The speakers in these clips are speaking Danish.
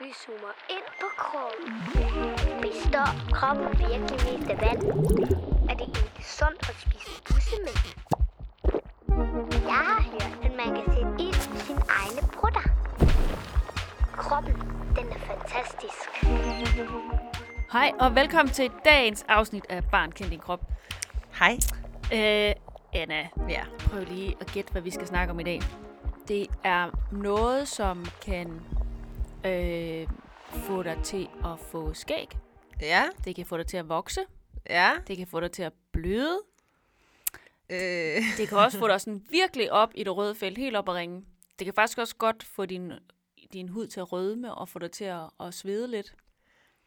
Vi zoomer ind på kroppen. Består kroppen virkelig mest af vand? Er det egentlig sundt at spise bussemænd? Jeg har hørt, at man kan sætte ild i sine egne brutter. Kroppen, den er fantastisk. Hej og velkommen til dagens afsnit af Barn kendt din krop. Hej. Øh, Anna, Ja. prøv lige at gætte, hvad vi skal snakke om i dag. Det er noget, som kan øh, få dig til at få skæg. Ja. Det kan få dig til at vokse. Ja. Det kan få dig til at bløde. Øh. Det kan også få dig sådan virkelig op i det røde felt, helt op at ringe. Det kan faktisk også godt få din, din hud til at rødme og få dig til at, at svede lidt.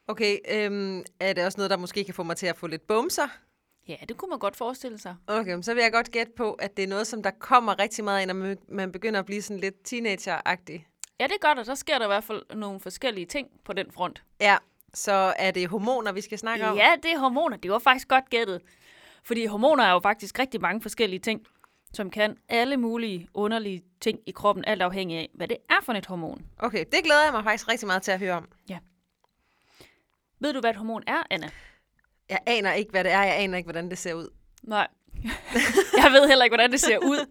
Okay, øhm, er det også noget, der måske kan få mig til at få lidt bumser? Ja, det kunne man godt forestille sig. Okay, så vil jeg godt gætte på, at det er noget, som der kommer rigtig meget ind, når man- man begynder at blive sådan lidt teenager-agtig. Ja, det er godt, og der sker der i hvert fald nogle forskellige ting på den front. Ja, så er det hormoner, vi skal snakke om? Ja, det er hormoner. Det var faktisk godt gættet. Fordi hormoner er jo faktisk rigtig mange forskellige ting, som kan alle mulige underlige ting i kroppen, alt afhængig af, hvad det er for et hormon. Okay, det glæder jeg mig faktisk rigtig meget til at høre om. Ved du, hvad et hormon er, Anna? Jeg aner ikke, hvad det er. Jeg aner ikke, hvordan det ser ud. Nej. jeg ved heller ikke, hvordan det ser ud.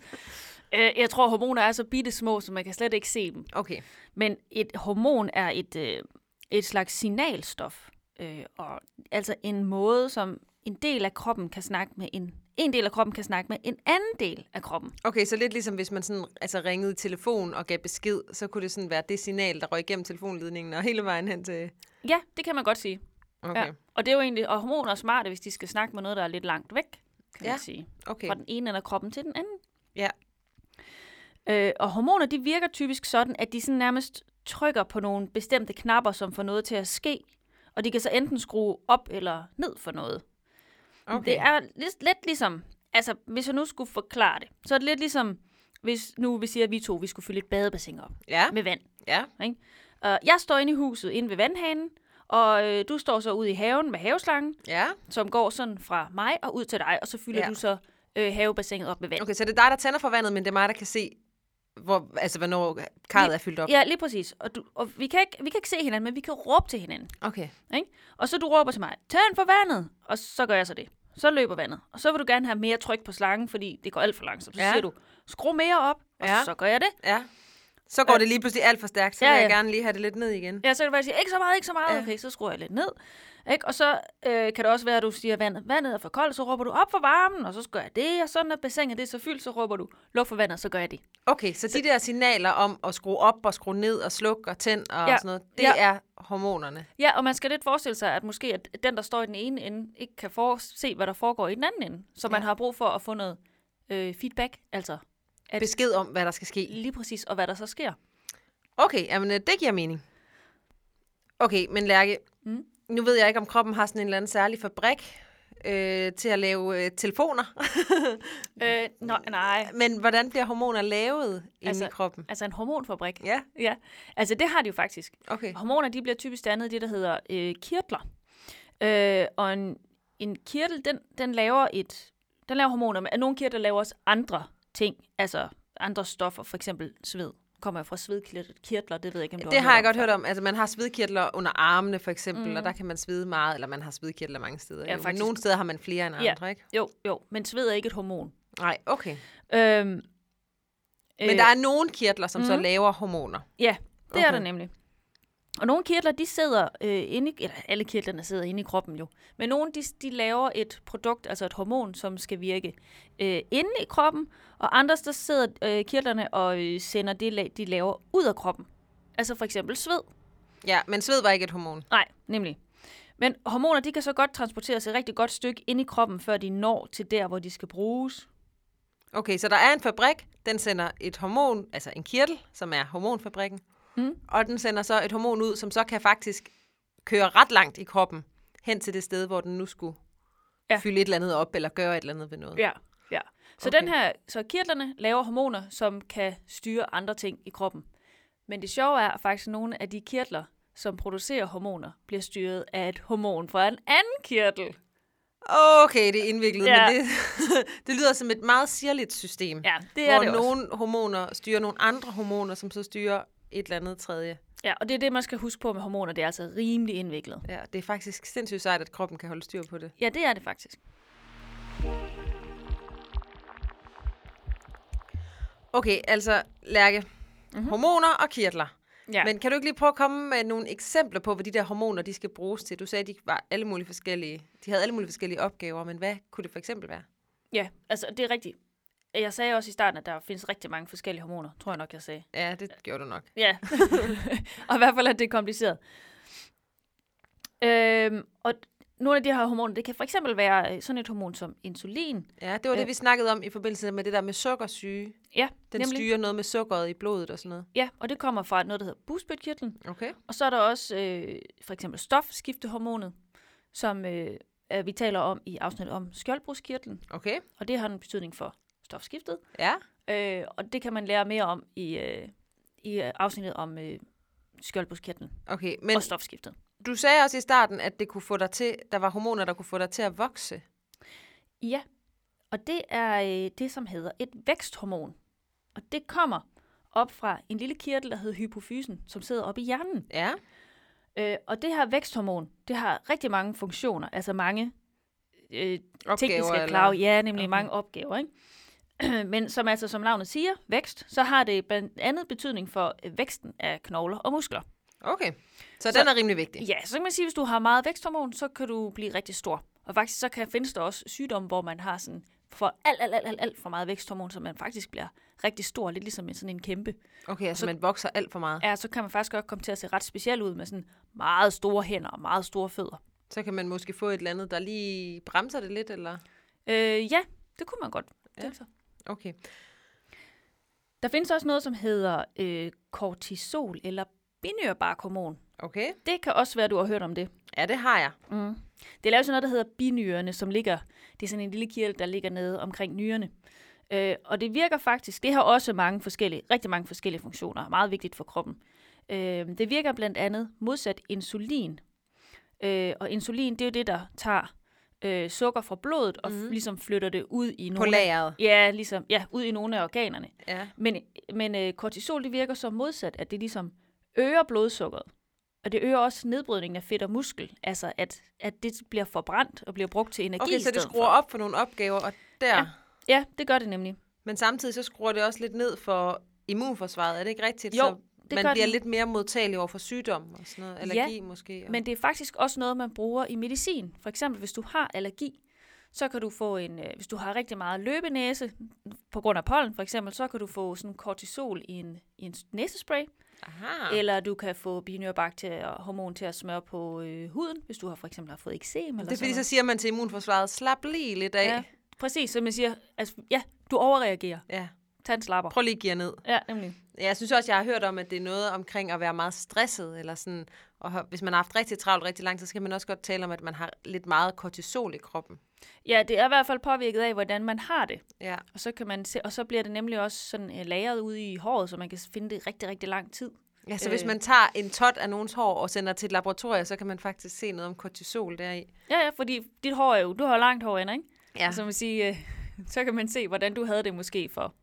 Øh, Jeg tror, hormoner er så bitte små, så man kan slet ikke se dem. Okay. Men et hormon er et, øh, et slags signalstof. Øh, og altså en måde, som en del af kroppen kan snakke med en, en del af kroppen kan snakke med en anden del af kroppen. Okay, så lidt ligesom hvis man sådan, altså ringede i telefon og gav besked, så kunne det sådan være det signal, der røg igennem telefonledningen og hele vejen hen til... Ja, det kan man godt sige. Okay, Ja. Og det er jo egentlig, og hormoner er smarte, hvis de skal snakke med noget, der er lidt langt væk, kan Ja. man sige. okay. Fra den ene ende af kroppen til den anden. Ja. Øh, og hormoner, de virker typisk sådan, at de sådan nærmest trykker på nogle bestemte knapper, som får noget til at ske. Og de kan så enten skrue op eller ned for noget. okay. Det er lidt, lidt ligesom, altså hvis jeg nu skulle forklare det, så er det lidt ligesom, hvis nu vi siger, at vi to vi skulle fylde et badebassin op Ja, med vand. ja. Ikke? Uh, jeg står inde i huset, inde ved vandhanen, og øh, du står så ude i haven med haveslangen, Ja. som går sådan fra mig og ud til dig, og så fylder Ja. du så øh, havebassinet op med vand. Okay, så det er dig, der tænder for vandet, men det er mig, der kan se, hvor, altså, hvornår karret er fyldt op. Ja, lige præcis. Og, du, og vi, kan ikke, vi kan ikke se hinanden, men vi kan råbe til hinanden. Okay. Ikke? Og så du råber til mig, tænd for vandet, og så gør jeg så det. Så løber vandet. Og så vil du gerne have mere tryk på slangen, fordi det går alt for langsomt. Så Ja. siger du, skru mere op, og Ja. så gør jeg det. Ja. Så går det lige pludselig alt for stærkt, så Ja, vil jeg ja. gerne lige have det lidt ned igen. Ja, så kan du bare sige, ikke så meget, ikke så meget. Ja. Okay, så skruer jeg lidt ned. Ikke? Og så øh, kan det også være, at du siger, vandet, vandet er for koldt, så råber du op for varmen, og så gør jeg det, og så når bassinet det er så fyldt, så råber du, luk for vandet, så gør jeg det. Okay, så de der signaler om at skrue op og skrue ned og slukke og tænd og Ja. sådan noget, det Ja. er hormonerne. Ja, og man skal lidt forestille sig, at måske at den, der står i den ene ende, ikke kan for- se, hvad der foregår i den anden ende. Så man Ja. har brug for at få noget øh, feedback, altså At- Besked om, hvad der skal ske. lige præcis, og hvad der så sker. Okay, jamen øh, det giver mening. Okay, men Lærke, Mm. nu ved jeg ikke, om kroppen har sådan en eller anden særlig fabrik øh, til at lave øh, telefoner. Øh, nå, nej, men hvordan bliver hormoner lavet inde Altså- i kroppen? altså en hormonfabrik. Ja, Ja, altså det har de jo faktisk. okay. Hormoner, de bliver typisk dannet i det, der hedder øh, kirtler. Øh, og en, en kirtel, den, den laver et, den laver hormoner, men nogle kirtler laver også andre ting, altså andre stoffer, for eksempel sved. Kommer fra svedkirtler, det ved jeg ikke, om du Det har jeg godt hørt om. Altså, man har svedkirtler under armene, for eksempel, mm. og der kan man svede meget, eller man har svedkirtler mange steder. Ja, jo. Men faktisk. nogle steder har man flere end Ja. andre, ikke? Jo, jo, men sved er ikke et hormon. Nej, okay. Øhm, Men der er nogle kirtler, som mm. så mhm. laver hormoner. Ja, det okay. er der nemlig. Og nogle kirtler, de sidder øh, inde i, eller alle kirtlerne sidder inde i kroppen jo, men nogle, de, de laver et produkt, altså et hormon, som skal virke øh, inde i kroppen, og andre, der sidder øh, kirtlerne og øh, sender det, de laver ud af kroppen. Altså for eksempel sved. Ja, men sved var ikke et hormon. Nej, nemlig. Men hormoner, de kan så godt transporteres et rigtig godt stykke ind i kroppen, før de når til der, hvor de skal bruges. Okay, så der er en fabrik, den sender et hormon, altså en kirtel, som er hormonfabrikken, Mm. og den sender så et hormon ud, som så kan faktisk køre ret langt i kroppen, hen til det sted, hvor den nu skulle Ja. fylde et eller andet op, eller gøre et eller andet ved noget. Ja, ja. Så Okay. den her, så kirtlerne laver hormoner, som kan styre andre ting i kroppen. Men det sjove er at faktisk, at nogle af de kirtler, som producerer hormoner, bliver styret af et hormon fra en anden kirtel. Okay, det er indviklet, Ja. men det, det lyder som et meget sirligt system. Ja, det er hvor det også. nogle hormoner styrer nogle andre hormoner, som så styrer et eller andet tredje. Ja, og det er det, man skal huske på med hormoner. Det er altså rimelig indviklet. Ja, det er faktisk sindssygt sejt, at kroppen kan holde styr på det. Ja, det er det faktisk. Okay, altså, Lærke. Mm-hmm. Hormoner og kirtler. Ja. Men kan du ikke lige prøve at komme med nogle eksempler på, hvad de der hormoner, de skal bruges til? Du sagde, at de var alle mulige forskellige, de havde alle mulige forskellige opgaver, men hvad kunne det for eksempel være? Ja, altså det er rigtigt. Jeg sagde også i starten, at der findes rigtig mange forskellige hormoner, tror jeg nok, jeg sagde. Ja, det gjorde du nok. Ja, og i hvert fald, at det er kompliceret. Øhm, og nogle af de her hormoner, det kan for eksempel være øh, sådan et hormon som insulin. Ja, det var det, Øh. vi snakkede om i forbindelse med det der med sukkersyge. Ja, Den nemlig. styrer noget med sukkeret i blodet og sådan noget. Ja, og det kommer fra noget, der hedder bugspytkirtlen. Okay. Og så er der også øh, for eksempel stofskiftehormonet, som øh, er- vi taler om i afsnittet om skjoldbruskkirtlen. Okay. Og det har en betydning for stofskiftet. Ja. Øh, og det kan man lære mere om i, øh, i øh, afsnittet om øh, skjoldbruskkirtlen Okay, Men... og stofskiftet. du sagde også i starten, at det kunne få dig til, der var hormoner, der kunne få dig til at vokse. Ja, og det er øh, det, som hedder et væksthormon. Og det kommer op fra en lille kirtel, der hedder hypofysen, som sidder oppe i hjernen. Ja. Øh, og det her væksthormon, det har rigtig mange funktioner, altså mange øh, det skal klare. Ja, nemlig okay. mange opgaver, ikke? Men som altså, som navnet siger, vækst, så har det blandt andet betydning for øh, væksten af knogler og muskler. Okay. Så, Så- den er rimelig vigtig. Ja, så kan man sige, at hvis du har meget væksthormon, så kan du blive rigtig stor. Og faktisk så kan, findes der også sygdomme, hvor man har sådan for alt, alt, alt, alt, alt for meget væksthormon, så man faktisk bliver rigtig stor, lidt ligesom en, sådan en kæmpe. Okay, altså Så- man vokser alt for meget. Ja, så kan man faktisk godt komme til at se ret speciel ud med sådan meget store hænder og meget store fødder. Så kan man måske få et eller andet, der lige bremser det lidt, eller? Øh, ja, det kunne man godt. Ja. tænke sig. Okay. Der findes også noget, som hedder øh, kortisol eller binyrbarkhormon. Okay. Det kan også være, du har hørt om det. Ja, det har jeg. Mm. Det er lavet sådan noget, der hedder binyrerne, som ligger, det er sådan en lille kirtel, der ligger nede omkring nyrerne. Øh, og det virker faktisk, det har også mange forskellige, rigtig mange forskellige funktioner, meget vigtigt for kroppen. Øh, det virker blandt andet modsat insulin. Øh, og insulin, det er jo det, der tager øh, sukker fra blodet og mm. ligesom flytter det ud i På nogle af, lageret. ja, ligesom, ja, ud i nogle af organerne. Ja. Men, men øh, kortisol, det virker så modsat, at det ligesom øger blodsukkeret. Og det øger også nedbrydningen af fedt og muskel. Altså, at, at det bliver forbrændt og bliver brugt til energi Okay, så det skruer for. op for nogle opgaver, og der. Ja. Ja, det gør det nemlig. Men samtidig så skruer det også lidt ned for immunforsvaret. Er det ikke rigtigt? Jo, så det man gør bliver det. lidt mere modtagelig over for sygdom og sådan noget. Ja, Allergi måske. Og... Men det er faktisk også noget, man bruger i medicin. For eksempel, hvis du har allergi, så kan du få en, øh, hvis du har rigtig meget løbenæse, på grund af pollen for eksempel, så kan du få sådan kortisol i en, i en næsespray. Aha. Eller du kan få binyrobakterier og hormon til at smøre på øh, huden, hvis du har for eksempel har fået eksem. Eller Det er fordi, så siger man til immunforsvaret, slap lige lidt af. Ja, præcis, som jeg siger. Altså, ja, du overreagerer. ja. Tag en slapper. Prøv lige at jer ned. Ja, nemlig. Ja, Jeg synes også, jeg har hørt om, at det er noget omkring at være meget stresset, eller sådan, og hvis man har haft rigtig travlt rigtig lang tid, så kan man også godt tale om, at man har lidt meget kortisol i kroppen. Ja, det er i hvert fald påvirket af, hvordan man har det. Ja, Og så, kan man se, og så bliver det nemlig også sådan uh, lagret ude i håret, så man kan finde det rigtig, rigtig lang tid. ja så øh. hvis Øh. man tager en tot af nogens hår og sender til et laboratorium, så kan man faktisk se noget om kortisol deri. Ja, ja, fordi dit hår er jo, du har langt hår endnu, ikke? Ja, så, man sige, uh, så kan man se, hvordan du havde det måske for,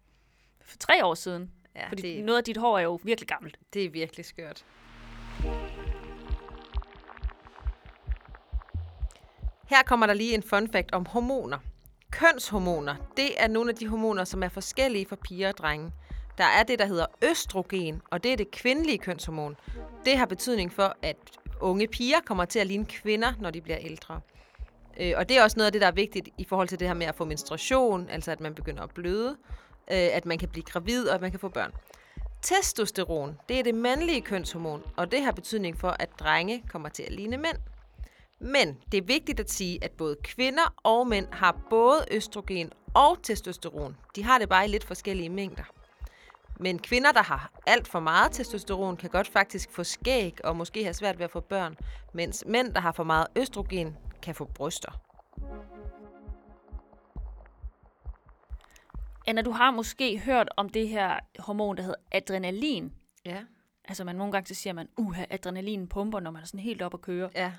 for tre år siden. ja Fordi det, noget af dit hår er jo virkelig gammelt. det er virkelig skørt. Her kommer der lige en fun fact om hormoner. Kønshormoner, det er nogle af de hormoner, som er forskellige for piger og drenge. Der er det, der hedder østrogen, og det er det kvindelige kønshormon. Det har betydning for, at unge piger kommer til at ligne kvinder, når de bliver ældre. Øh, og det er også noget af det, der er vigtigt i forhold til det her med at få menstruation, altså at man begynder at bløde, øh, at man kan blive gravid, og at man kan få børn. Testosteron, det er det mandlige kønshormon, og det har betydning for, at drenge kommer til at ligne mænd. Men det er vigtigt at sige, at både kvinder og mænd har både østrogen og testosteron. De har det bare i lidt forskellige mængder. Men kvinder, der har alt for meget testosteron, kan godt faktisk få skæg og måske have svært ved at få børn, mens mænd, der har for meget østrogen, kan få bryster. Anna, du har måske hørt om det her hormon, der hedder adrenalin. Ja. Altså man nogle gange så siger man, uha, adrenalin pumper, når man er sådan helt op at køre. Ja.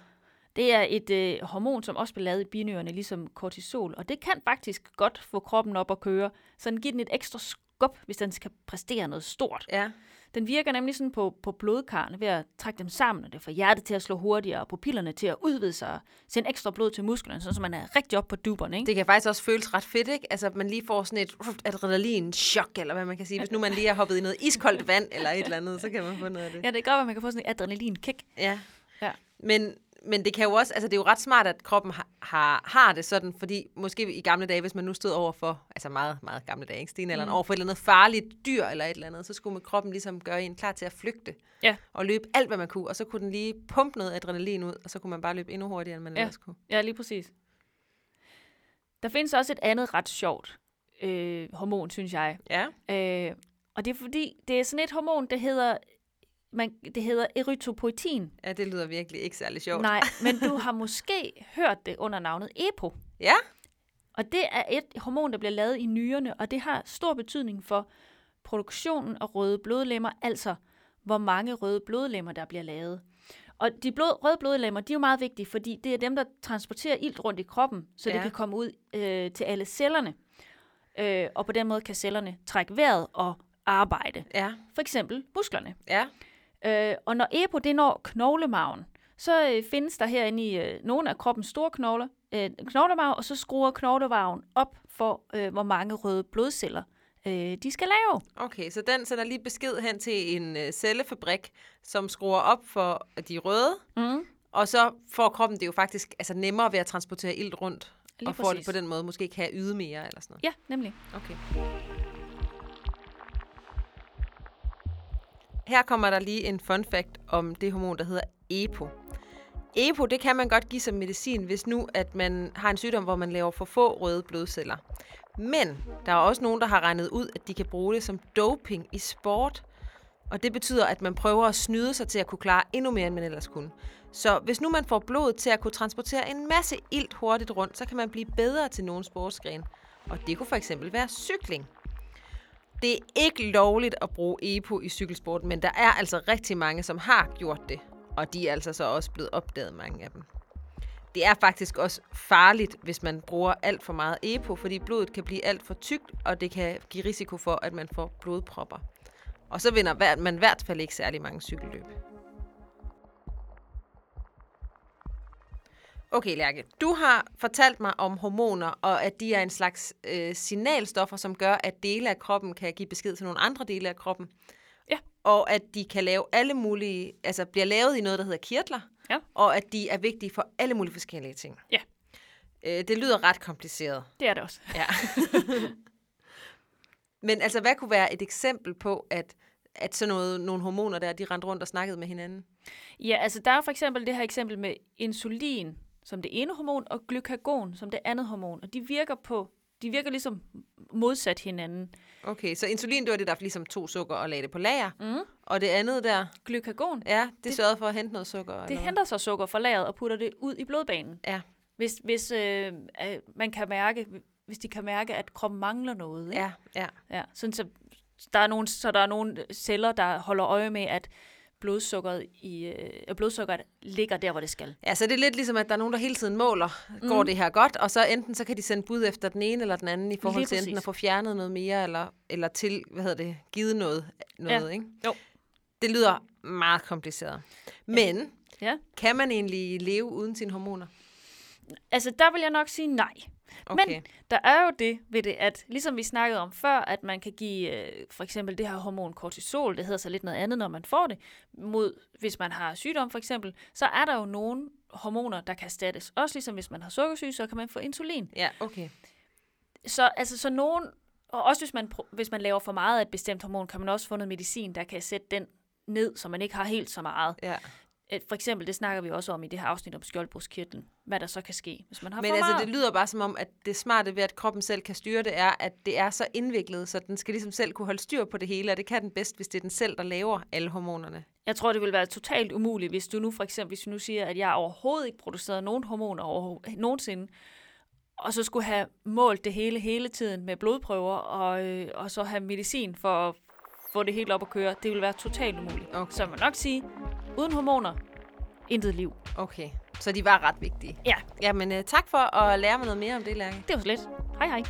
Det er et øh, hormon, som også bliver lavet i binyrerne, ligesom kortisol. Og det kan faktisk godt få kroppen op at køre. Så den giver den et ekstra skub hvis den skal præstere noget stort. Ja. Den virker nemlig sådan på, på blodkarrene ved at trække dem sammen, og det får hjertet til at slå hurtigere, og pupillerne til at udvide sig, og sende ekstra blod til musklerne, så man er rigtig op på duberne, ikke? Det kan faktisk også føles ret fedt, ikke? Altså, at man lige får sådan et adrenalin-chok, eller hvad man kan sige. Hvis nu man lige har hoppet i noget iskoldt vand, eller et eller andet, så kan man få noget af det. Ja, det gør, at man kan få sådan et adrenalin-kick. Ja. Ja. Men, men det kan jo også, altså det er jo ret smart, at kroppen har, har, har det sådan, fordi måske i gamle dage, hvis man nu stod over for, altså meget, meget gamle dage, ikke? Stenalderen, mm. over for et eller andet farligt dyr eller et eller andet, så skulle man kroppen ligesom gøre en klar til at flygte. Ja. Og løbe alt, hvad man kunne, og så kunne den lige pumpe noget adrenalin ud, og så kunne man bare løbe endnu hurtigere, end man Ja. ellers kunne. Ja, lige præcis. Der findes også et andet ret sjovt øh, hormon, synes jeg. Ja. Øh, og det er fordi, det er sådan et hormon, det hedder, man, det hedder erythropoietin. Ja, det lyder virkelig ikke særlig sjovt. Nej, men du har måske hørt det under navnet EPO. Ja? Og det er et hormon, der bliver lavet i nyrerne, og det har stor betydning for produktionen af røde blodlemmer, altså hvor mange røde blodlemmer, der bliver lavet. Og de blod, røde blodlemmer, de er jo meget vigtige, fordi det er dem, der transporterer ilt rundt i kroppen, så. Ja. det kan komme ud øh, til alle cellerne. Øh, og på den måde kan cellerne trække vejret og arbejde. Ja. For eksempel musklerne. Ja. Øh, og når EPO det når knoglemagen, så øh, findes der herinde i øh, nogle af kroppens store knogler, øh, knoglemarv, og så skruer knoglemarven op for, øh, hvor mange røde blodceller øh, de skal lave. Okay, så den sender lige besked hen til en øh, cellefabrik, som skruer op for de røde, Mm. og så får kroppen det jo faktisk altså, nemmere ved at transportere ilt rundt, Lige og får det præcis. på den måde måske kan yde mere eller sådan noget. Ja, nemlig. Okay. Her kommer der lige en fun fact om det hormon, der hedder EPO. EPO, det kan man godt give som medicin, hvis nu at man har en sygdom, hvor man laver for få røde blodceller. Men der er også nogen, der har regnet ud, at de kan bruge det som doping i sport. Og det betyder, at man prøver at snyde sig til at kunne klare endnu mere, end man ellers kunne. Så hvis nu man får blodet til at kunne transportere en masse ilt hurtigt rundt, så kan man blive bedre til nogle sportsgren. Og det kunne for eksempel være cykling. Det er ikke lovligt at bruge EPO i cykelsport, men der er altså rigtig mange, som har gjort det. Og de er altså så også blevet opdaget, mange af dem. Det er faktisk også farligt, hvis man bruger alt for meget EPO, fordi blodet kan blive alt for tykt, og det kan give risiko for, at man får blodpropper. Og så vinder man i hvert fald ikke særlig mange cykelløb. Okay, Lærke. Du har fortalt mig om hormoner, og at de er en slags øh, signalstoffer, som gør, at dele af kroppen kan give besked til nogle andre dele af kroppen. Ja. Og at de kan lave alle mulige, altså bliver lavet i noget, der hedder kirtler. Ja. Og at de er vigtige for alle mulige forskellige ting. Ja. Øh, det lyder ret kompliceret. Det er det også. Ja. Men altså, hvad kunne være et eksempel på, at, at sådan noget, nogle hormoner der, de rendte rundt og snakkede med hinanden? Ja, altså der er for eksempel det her eksempel med insulin som det ene hormon, og glykagon som det andet hormon. Og de virker på, de virker ligesom modsat hinanden. Okay, så insulin, det var det, der ligesom tog sukker og lagde det på lager. Mm. Og det andet der, Glykagon, ja, det, det sørgede for at hente noget sukker. det eller henter så sukker fra lageret og putter det ud i blodbanen. Ja, Hvis, hvis øh, øh, man kan mærke, hvis de kan mærke, at kroppen mangler noget. Ikke? ja, ja. Ja, sådan så der er nogle, så der er nogle celler, der holder øje med, at blodsukkeret, i, øh, blodsukkeret ligger der, hvor det skal. Ja, så det er lidt ligesom, at der er nogen, der hele tiden måler, mm. går det her godt, og så enten så kan de sende bud efter den ene eller den anden, i forhold Lige til enten at få fjernet noget mere, eller, eller til, hvad hedder det, givet noget, noget Ja. ikke? Jo. Det lyder meget kompliceret. Men Ja. kan man egentlig leve uden sine hormoner? Altså, der vil jeg nok sige nej. Okay. Men der er jo det ved det, at ligesom vi snakkede om før, at man kan give øh, for eksempel det her hormon kortisol, det hedder så lidt noget andet, når man får det, mod hvis man har sygdom for eksempel, så er der jo nogle hormoner, der kan erstattes. Også ligesom hvis man har sukkersyge, så kan man få insulin. Ja, okay. Så, altså, så nogen, og også hvis man, hvis man laver for meget af et bestemt hormon, kan man også få noget medicin, der kan sætte den ned, så man ikke har helt så meget. Ja. For eksempel, det snakker vi også om i det her afsnit om skjoldbruskkirtlen, hvad der så kan ske, hvis man har Men for altså, meget. det lyder bare som om, at det smarte ved, at kroppen selv kan styre det, er, at det er så indviklet, så den skal ligesom selv kunne holde styr på det hele, og det kan den bedst, hvis det er den selv, der laver alle hormonerne. Jeg tror, det vil være totalt umuligt, hvis du nu for eksempel, hvis du nu siger, at jeg overhovedet ikke produceret nogen hormoner over, nogensinde, og så skulle have målt det hele hele tiden med blodprøver, og, øh, og så have medicin for at få det helt op at køre. Det vil være totalt umuligt. Okay. Så vil nok sige, uden hormoner, intet liv. Okay, så de var ret vigtige. Ja, Jamen, uh, tak for at lære mig noget mere om det, Lærke. det var så lidt. Hej hej.